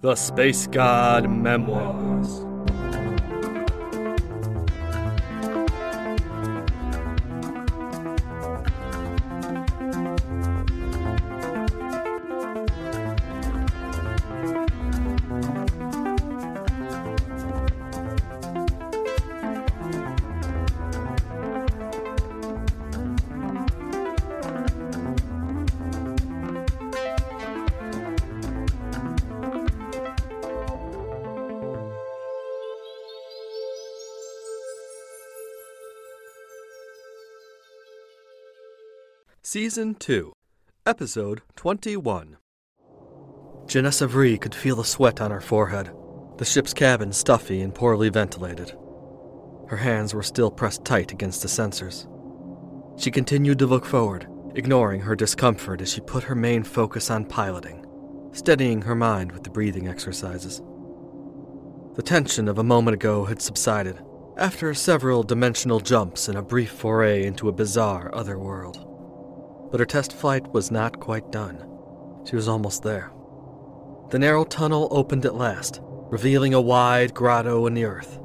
The Space God Memoirs. Season 2, Episode 21. Janessa Vri could feel the sweat on her forehead, the ship's cabin stuffy and poorly ventilated. Her hands were still pressed tight against the sensors. She continued to look forward, ignoring her discomfort as she put her main focus on piloting, steadying her mind with the breathing exercises. The tension of a moment ago had subsided after several dimensional jumps and a brief foray into a bizarre other world. But her test flight was not quite done. She was almost there. The narrow tunnel opened at last, revealing a wide grotto in the earth,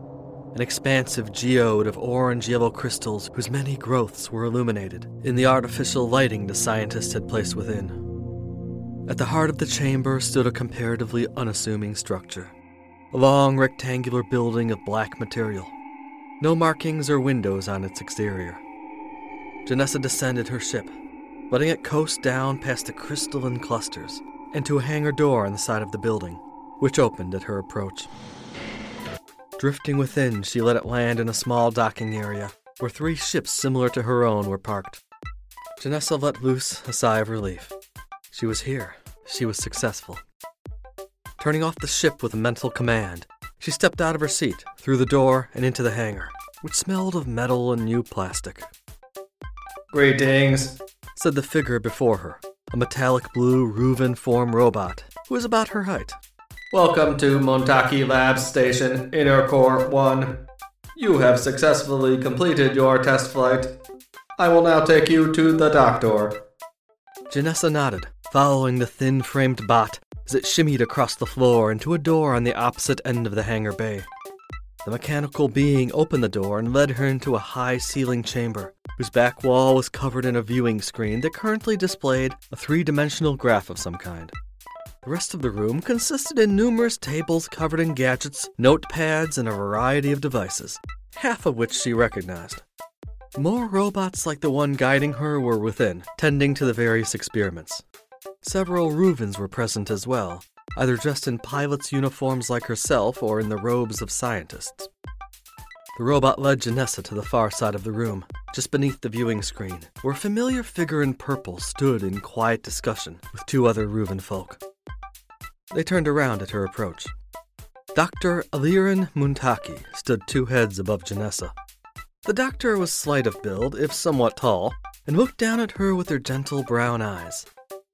an expansive geode of orange yellow crystals whose many growths were illuminated in the artificial lighting the scientists had placed within. At the heart of the chamber stood a comparatively unassuming structure, a long rectangular building of black material, no markings or windows on its exterior. Janessa descended her ship, letting it coast down past the crystalline clusters and to a hangar door on the side of the building, which opened at her approach. Drifting within, she let it land in a small docking area where three ships similar to her own were parked. Janessa let loose a sigh of relief. She was here. She was successful. Turning off the ship with a mental command, she stepped out of her seat, through the door, and into the hangar, which smelled of metal and new plastic. Greetings, said the figure before her, a metallic blue Reuven form robot who was about her height. Welcome to Muntaki Labs Station, Inner Core 1. You have successfully completed your test flight. I will now take you to the doctor. Janessa nodded, following the thin framed bot as it shimmied across the floor into a door on the opposite end of the hangar bay. The mechanical being opened the door and led her into a high ceiling chamber, whose back wall was covered in a viewing screen that currently displayed a three dimensional graph of some kind. The rest of the room consisted in numerous tables covered in gadgets, notepads, and a variety of devices, half of which she recognized. More robots like the one guiding her were within, tending to the various experiments. Several Reuvens were present as well, either dressed in pilot's uniforms like herself or in the robes of scientists. The robot led Janessa to the far side of the room, just beneath the viewing screen, where a familiar figure in purple stood in quiet discussion with two other Reuven folk. They turned around at her approach. Dr. Alieren Muntaki stood two heads above Janessa. The doctor was slight of build, if somewhat tall, and looked down at her with her gentle brown eyes,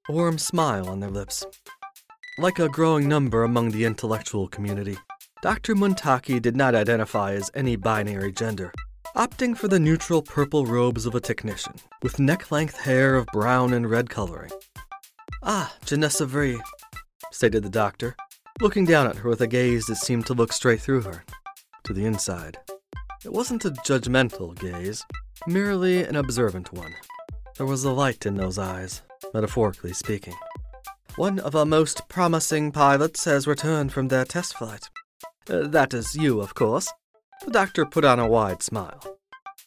a warm smile on their lips. Like a growing number among the intellectual community, Dr. Muntaki did not identify as any binary gender, opting for the neutral purple robes of a technician, with neck length hair of brown and red coloring. Ah, Janessa Vri, stated the doctor, looking down at her with a gaze that seemed to look straight through her, to the inside. It wasn't a judgmental gaze, merely an observant one. There was a light in those eyes, metaphorically speaking. One of our most promising pilots has returned from their test flight. Uh, that is you, of course. The doctor put on a wide smile.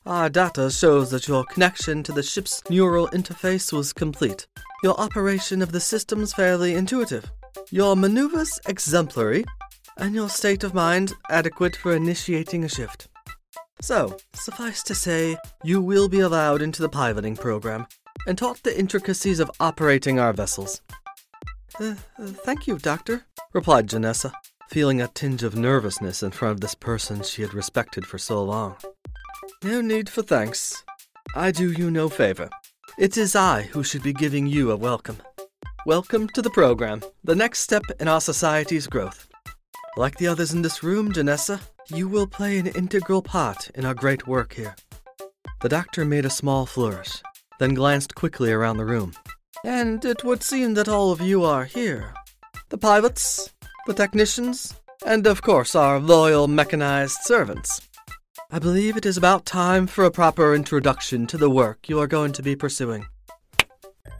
Our data shows that your connection to the ship's neural interface was complete. Your operation of the systems fairly intuitive. Your maneuvers exemplary, and your state of mind adequate for initiating a shift. So, suffice to say, you will be allowed into the piloting program and taught the intricacies of operating our vessels. Uh, uh, thank you, Doctor, replied Janessa, feeling a tinge of nervousness in front of this person she had respected for so long. No need for thanks. I do you no favor. It is I who should be giving you a welcome. Welcome to the program, the next step in our society's growth. Like the others in this room, Janessa, you will play an integral part in our great work here. The doctor made a small flourish, then glanced quickly around the room. And it would seem that all of you are here. The pilots, the technicians, and of course our loyal mechanized servants. I believe it is about time for a proper introduction to the work you are going to be pursuing.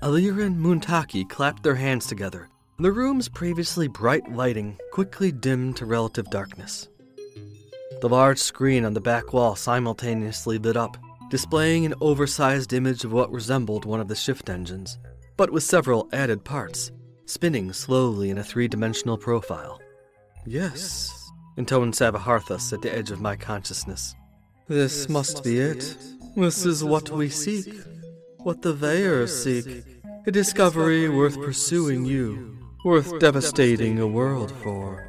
Alieren Muntaki clapped their hands together, the room's previously bright lighting quickly dimmed to relative darkness. The large screen on the back wall simultaneously lit up, displaying an oversized image of what resembled one of the shift engines, but with several added parts, spinning slowly in a three dimensional profile. Yes, intoned Savaharthas at the edge of my consciousness. This must be it. This is what we seek. What the Vaers seek. A discovery worth pursuing you, worth devastating a world for.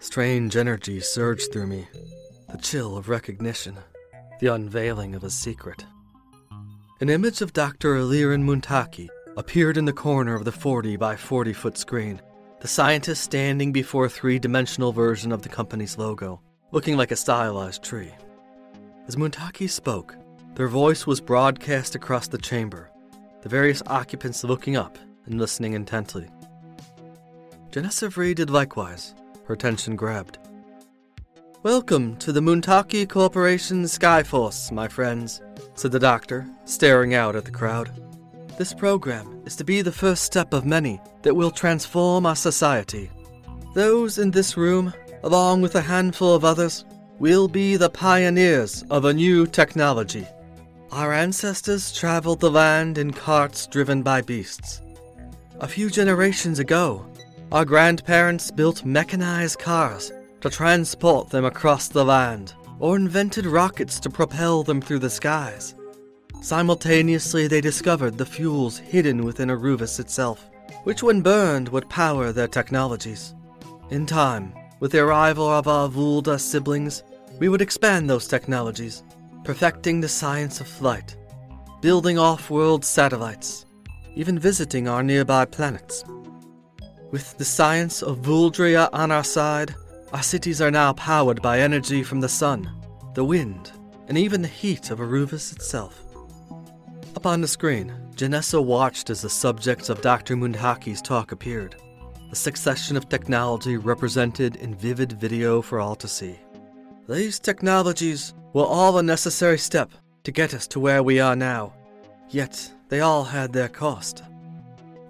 Strange energy surged through me, the chill of recognition, the unveiling of a secret. An image of Dr. Alieren Muntaki appeared in the corner of the 40 by 40 foot screen, the scientist standing before a three dimensional version of the company's logo, looking like a stylized tree. As Muntaki spoke, their voice was broadcast across the chamber, the various occupants looking up and listening intently. Janessa did likewise, her attention grabbed. Welcome to the Muntaki Corporation Skyforce, my friends, said the doctor, staring out at the crowd. This program is to be the first step of many that will transform our society. Those in this room, along with a handful of others, will be the pioneers of a new technology. Our ancestors traveled the land in carts driven by beasts. A few generations ago, our grandparents built mechanized cars to transport them across the land, or invented rockets to propel them through the skies. Simultaneously, they discovered the fuels hidden within Aruvis itself, which, when burned, would power their technologies. In time, with the arrival of our Vulda siblings, we would expand those technologies, perfecting the science of flight, building off world satellites, even visiting our nearby planets. With the science of Vuldria on our side, our cities are now powered by energy from the sun, the wind, and even the heat of Aruvis itself. Up on the screen, Janessa watched as the subjects of Dr. Muntaki's talk appeared a succession of technology represented in vivid video for all to see. These technologies were all a necessary step to get us to where we are now, yet they all had their cost.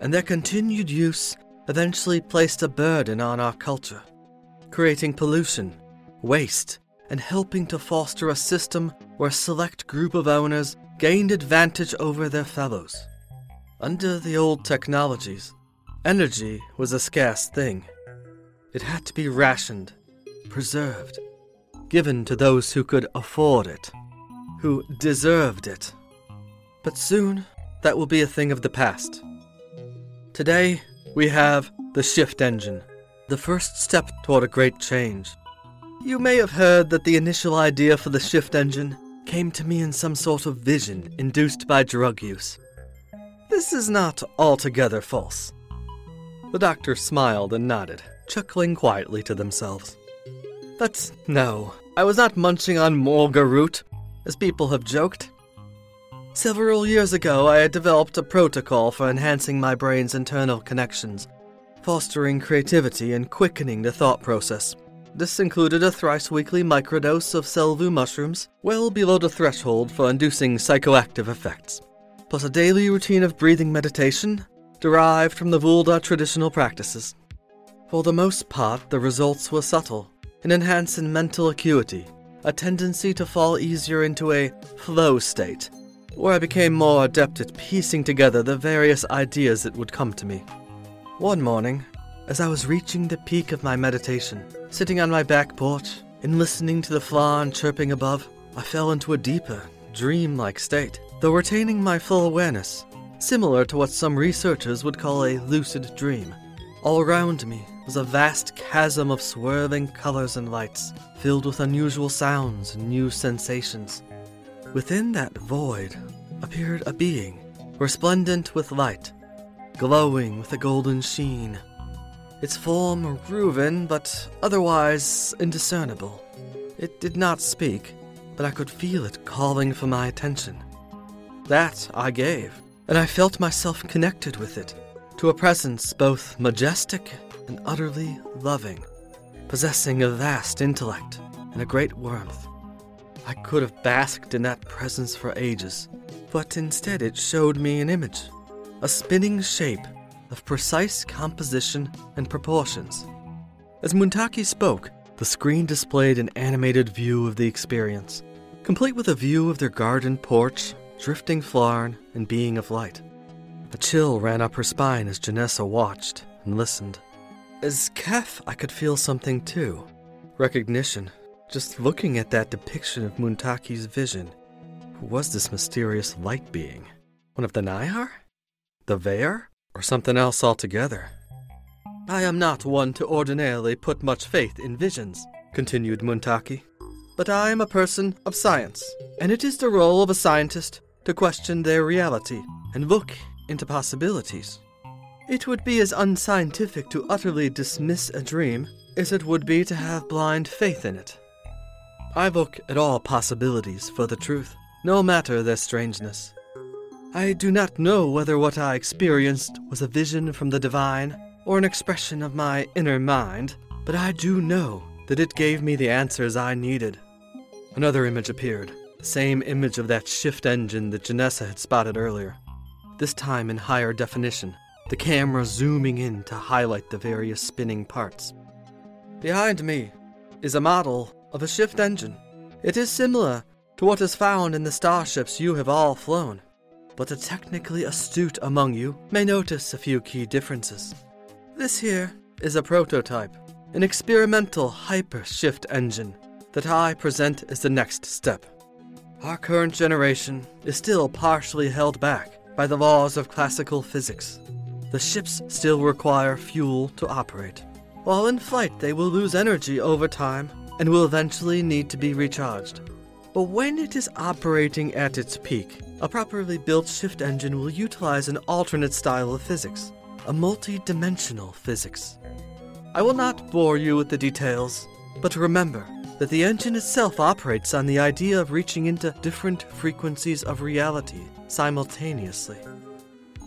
And their continued use eventually placed a burden on our culture, creating pollution, waste, and helping to foster a system where a select group of owners gained advantage over their fellows. Under the old technologies, Energy was a scarce thing. It had to be rationed, preserved, given to those who could afford it, who deserved it. But soon, that will be a thing of the past. Today, we have the shift engine, the first step toward a great change. You may have heard that the initial idea for the shift engine came to me in some sort of vision induced by drug use. This is not altogether false. The doctor smiled and nodded, chuckling quietly to themselves. But no, I was not munching on Morga root, as people have joked. Several years ago, I had developed a protocol for enhancing my brain's internal connections, fostering creativity and quickening the thought process. This included a thrice weekly microdose of Selvu mushrooms, well below the threshold for inducing psychoactive effects, plus a daily routine of breathing meditation derived from the Vulda traditional practices. For the most part, the results were subtle an enhance in mental acuity, a tendency to fall easier into a flow state, where I became more adept at piecing together the various ideas that would come to me. One morning, as I was reaching the peak of my meditation, sitting on my back porch and listening to the flan chirping above, I fell into a deeper, dream-like state, though retaining my full awareness similar to what some researchers would call a lucid dream. All around me was a vast chasm of swirling colors and lights, filled with unusual sounds and new sensations. Within that void appeared a being, resplendent with light, glowing with a golden sheen. Its form Reuven, but otherwise indiscernible. It did not speak, but I could feel it calling for my attention. That I gave, and I felt myself connected with it, to a presence both majestic and utterly loving, possessing a vast intellect and a great warmth. I could have basked in that presence for ages, but instead it showed me an image, a spinning shape of precise composition and proportions. As Muntaki spoke, the screen displayed an animated view of the experience, complete with a view of their garden porch, drifting flarn, and being of light. A chill ran up her spine as Janessa watched and listened. As Keph, I could feel something too recognition, just looking at that depiction of Muntaki's vision. Who was this mysterious light being? One of the Nihar? The Vaer? Or something else altogether? I am not one to ordinarily put much faith in visions, continued Muntaki. But I am a person of science, and it is the role of a scientist to question their reality and look into possibilities. It would be as unscientific to utterly dismiss a dream as it would be to have blind faith in it. I look at all possibilities for the truth, no matter their strangeness. I do not know whether what I experienced was a vision from the divine or an expression of my inner mind, but I do know that it gave me the answers I needed. Another image appeared, the same image of that shift engine that Janessa had spotted earlier, this time in higher definition, the camera zooming in to highlight the various spinning parts. Behind me is a model of a shift engine. It is similar to what is found in the starships you have all flown, but the technically astute among you may notice a few key differences. This here is a prototype, an experimental hyper shift engine that I present as the next step. Our current generation is still partially held back by the laws of classical physics. The ships still require fuel to operate. While in flight, they will lose energy over time and will eventually need to be recharged. But when it is operating at its peak, a properly built shift engine will utilize an alternate style of physics, a multi dimensional physics. I will not bore you with the details, but remember that the engine itself operates on the idea of reaching into different frequencies of reality simultaneously.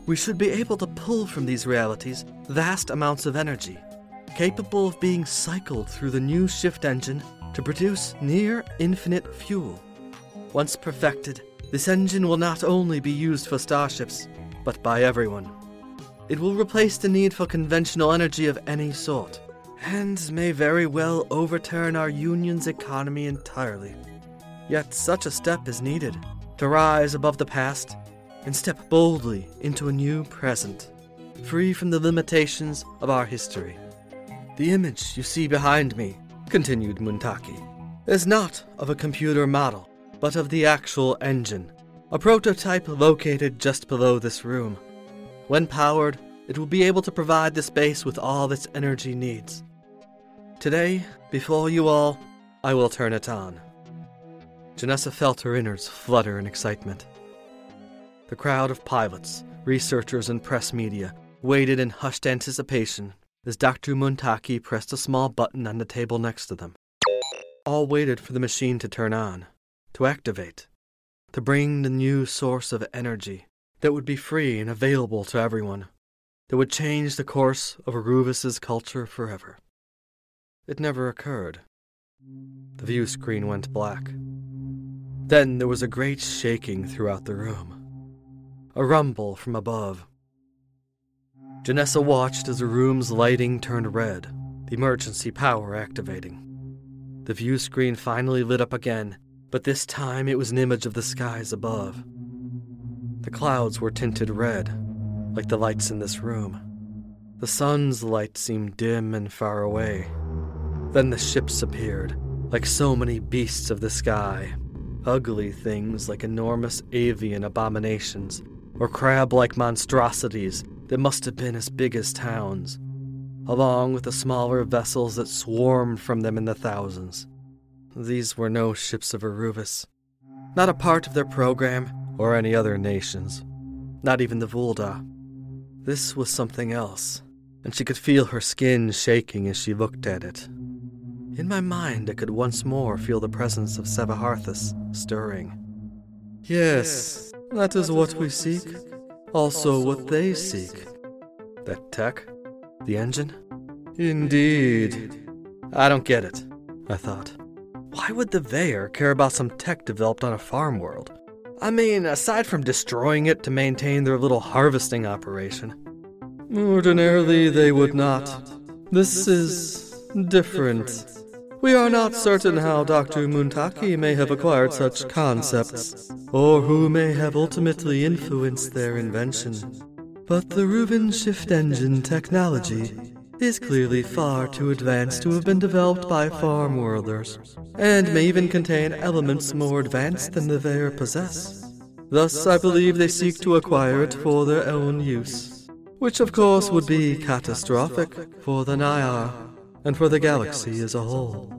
We should be able to pull from these realities vast amounts of energy, capable of being cycled through the new shift engine to produce near infinite fuel. Once perfected, this engine will not only be used for starships, but by everyone. It will replace the need for conventional energy of any sort, and may very well overturn our union's economy entirely. Yet such a step is needed to rise above the past and step boldly into a new present, free from the limitations of our history. The image you see behind me, continued Muntaki, is not of a computer model, but of the actual engine, a prototype located just below this room. When powered, it will be able to provide the space with all its energy needs. Today, before you all, I will turn it on. Janessa felt her innards flutter in excitement. The crowd of pilots, researchers, and press media waited in hushed anticipation as Dr. Muntaki pressed a small button on the table next to them. All waited for the machine to turn on, to activate, to bring the new source of energy that would be free and available to everyone, that would change the course of Aruvis's culture forever. It never occurred. The view screen went black. Then there was a great shaking throughout the room, a rumble from above. Janessa watched as the room's lighting turned red, the emergency power activating. The view screen finally lit up again, but this time it was an image of the skies above. The clouds were tinted red, like the lights in this room. The sun's light seemed dim and far away, then the ships appeared, like so many beasts of the sky. Ugly things like enormous avian abominations, or crab like monstrosities that must have been as big as towns, along with the smaller vessels that swarmed from them in the thousands. These were no ships of Aruvis, not a part of their program or any other nations, not even the Vulda. This was something else, and she could feel her skin shaking as she looked at it. In my mind, I could once more feel the presence of Sevaharthus stirring. Yes, that is what we seek. Also, what they seek. That tech? The engine? Indeed. I don't get it, I thought. Why would the Vaer care about some tech developed on a farm world? I mean, aside from destroying it to maintain their little harvesting operation. Ordinarily, they would not. This is different. We are not certain how Dr. Muntaki may have acquired such concepts, or who may have ultimately influenced their invention. But the Reuven shift engine technology is clearly far too advanced to have been developed by farm worlders, and may even contain elements more advanced than the Vaer possess. Thus, I believe they seek to acquire it for their own use, which of course would be catastrophic for the Nayar and for the galaxy as a whole.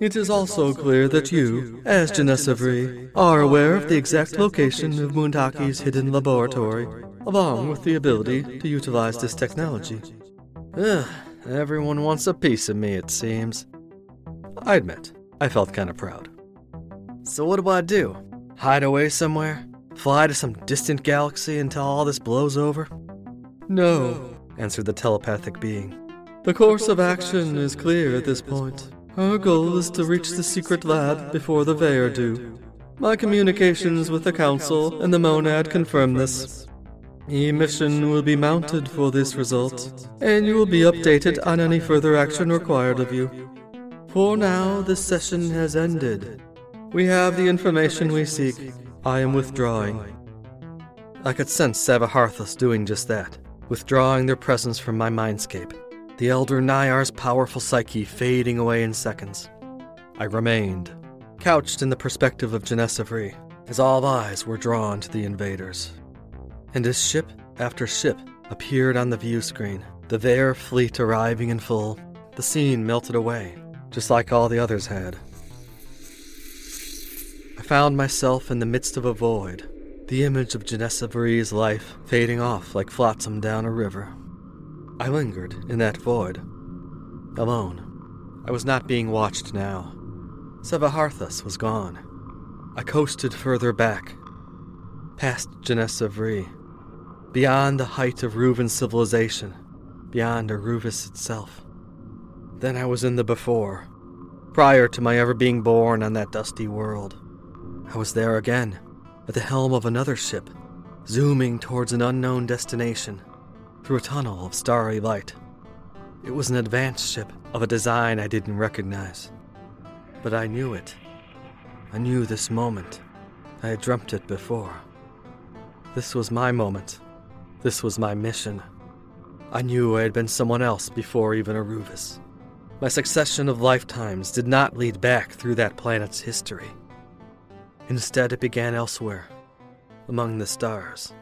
It is also clear that you, as Janessa Vri, are aware of the exact location of Muntaki's hidden laboratory, along with the ability to utilize this technology. Ugh, everyone wants a piece of me, it seems. I admit, I felt kind of proud. So what do I do? Hide away somewhere? Fly to some distant galaxy until all this blows over? No, answered the telepathic being. The course of action is clear at this point. Our goal is to reach the secret lab before the Vaer do. My communications with the Council and the Monad confirm this. A mission will be mounted for this result, and you will be updated on any further action required of you. For now, this session has ended. We have the information we seek. I am withdrawing. I could sense Savaharthas doing just that, withdrawing their presence from my mindscape the elder Nayar's powerful psyche fading away in seconds. I remained, couched in the perspective of Janessa Vri, as all eyes were drawn to the invaders. And as ship after ship appeared on the view screen, the Vaer fleet arriving in full, the scene melted away, just like all the others had. I found myself in the midst of a void, the image of Janessa Genesivri's life fading off like flotsam down a river. I lingered in that void, alone. I was not being watched now. Savaharthas was gone. I coasted further back, past Janessa Vri, beyond the height of Reuven civilization, beyond Aruvis itself. Then I was in the before, prior to my ever being born on that dusty world. I was there again, at the helm of another ship, zooming towards an unknown destination through a tunnel of starry light. It was an advanced ship of a design I didn't recognize. But I knew it. I knew this moment. I had dreamt it before. This was my moment. This was my mission. I knew I had been someone else before even Aruvis. My succession of lifetimes did not lead back through that planet's history. Instead, it began elsewhere, among the stars.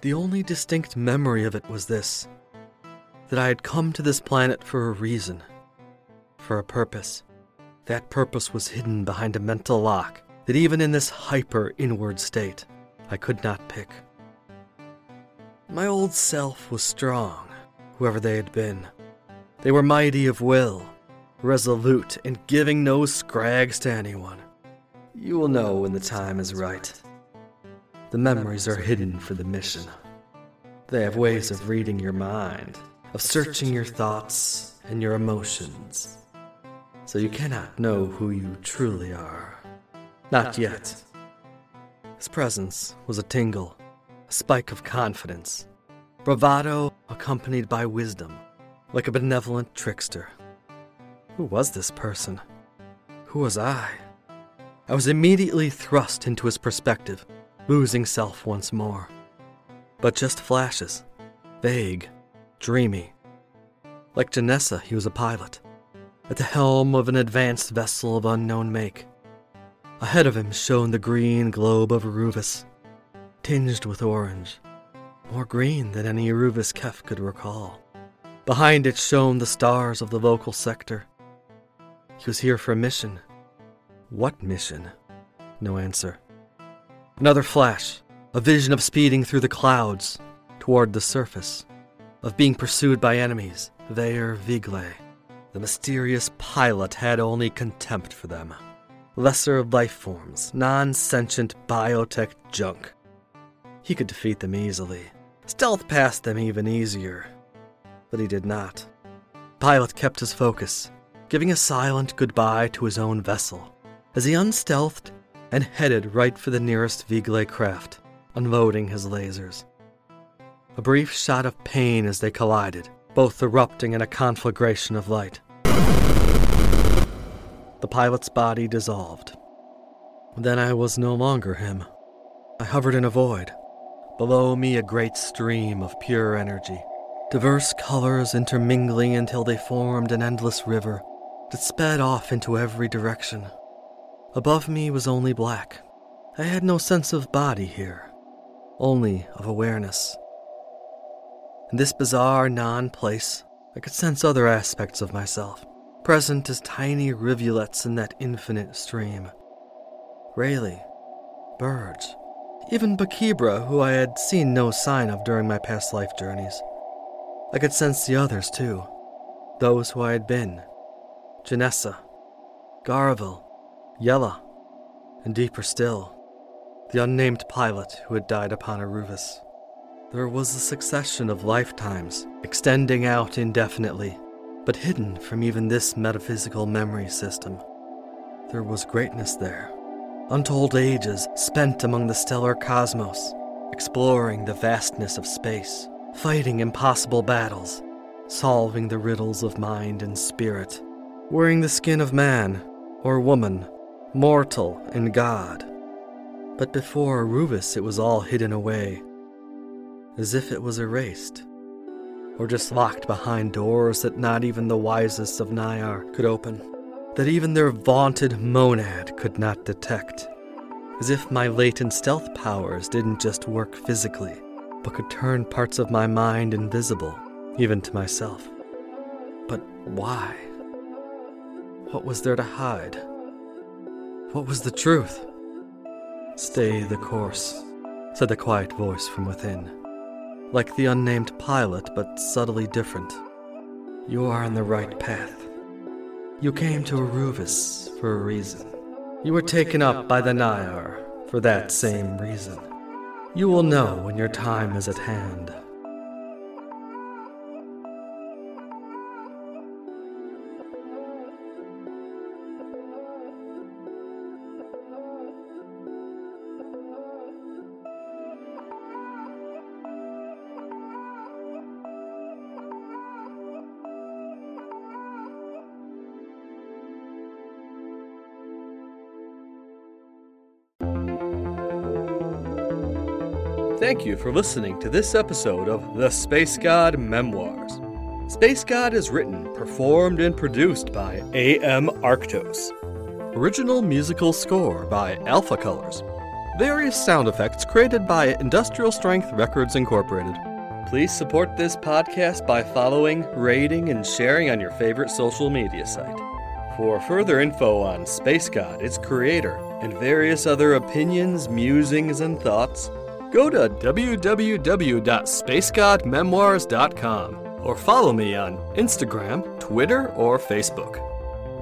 The only distinct memory of it was this that I had come to this planet for a reason, for a purpose. That purpose was hidden behind a mental lock that even in this hyper inward state, I could not pick. My old self was strong, whoever they had been. They were mighty of will, resolute, and giving no scrags to anyone. You will know when the time is right. The memories are hidden for the mission. They have ways of reading your mind, of searching your thoughts and your emotions. So you cannot know who you truly are. Not yet. His presence was a tingle, a spike of confidence, bravado accompanied by wisdom, like a benevolent trickster. Who was this person? Who was I? I was immediately thrust into his perspective losing self once more. But just flashes, vague, dreamy. Like Janessa, he was a pilot, at the helm of an advanced vessel of unknown make. Ahead of him shone the green globe of Aruvis, tinged with orange, more green than any Aruvis Keph could recall. Behind it shone the stars of the local sector. He was here for a mission. What mission? No answer. Another flash, a vision of speeding through the clouds toward the surface, of being pursued by enemies, Vaer Vigle. The mysterious pilot had only contempt for them. Lesser life forms, non sentient biotech junk. He could defeat them easily, stealth past them even easier. But he did not. Pilot kept his focus, giving a silent goodbye to his own vessel as he unstealthed and headed right for the nearest Vigle craft, unloading his lasers. A brief shot of pain as they collided, both erupting in a conflagration of light. The pilot's body dissolved. Then I was no longer him. I hovered in a void. Below me, a great stream of pure energy, diverse colors intermingling until they formed an endless river that sped off into every direction. Above me was only black. I had no sense of body here, only of awareness. In this bizarre non place, I could sense other aspects of myself, present as tiny rivulets in that infinite stream. Rayleigh, birds, even Bakibra, who I had seen no sign of during my past life journeys. I could sense the others too, those who I had been Janessa, Garavel, Yella, and deeper still, the unnamed pilot who had died upon Aruvis. There was a succession of lifetimes, extending out indefinitely, but hidden from even this metaphysical memory system. There was greatness there, untold ages spent among the stellar cosmos, exploring the vastness of space, fighting impossible battles, solving the riddles of mind and spirit, wearing the skin of man or woman, mortal and god. But before Aruvis, it was all hidden away, as if it was erased, or just locked behind doors that not even the wisest of Nyar could open, that even their vaunted monad could not detect. As if my latent stealth powers didn't just work physically, but could turn parts of my mind invisible, even to myself. But why? What was there to hide? What was the truth? Stay the course, said the quiet voice from within. Like the unnamed pilot, but subtly different. You are on the right path. You came to Aruvis for a reason. You were taken up by the Nyar for that same reason. You will know when your time is at hand. Thank you for listening to this episode of The Space God Memoirs. Space God is written, performed, and produced by A.M. Arktos. Original musical score by Alphacolors. Various sound effects created by Industrial Strength Records Incorporated. Please support this podcast by following, rating, and sharing on your favorite social media site. For further info on Space God, its creator, and various other opinions, musings, and thoughts, go to www.spacegodmemoirs.com or follow me on Instagram, Twitter, or Facebook.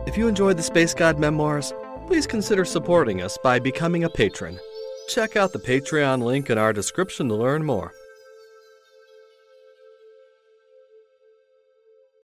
If you enjoyed the Space God Memoirs, please consider supporting us by becoming a patron. Check out the Patreon link in our description to learn more.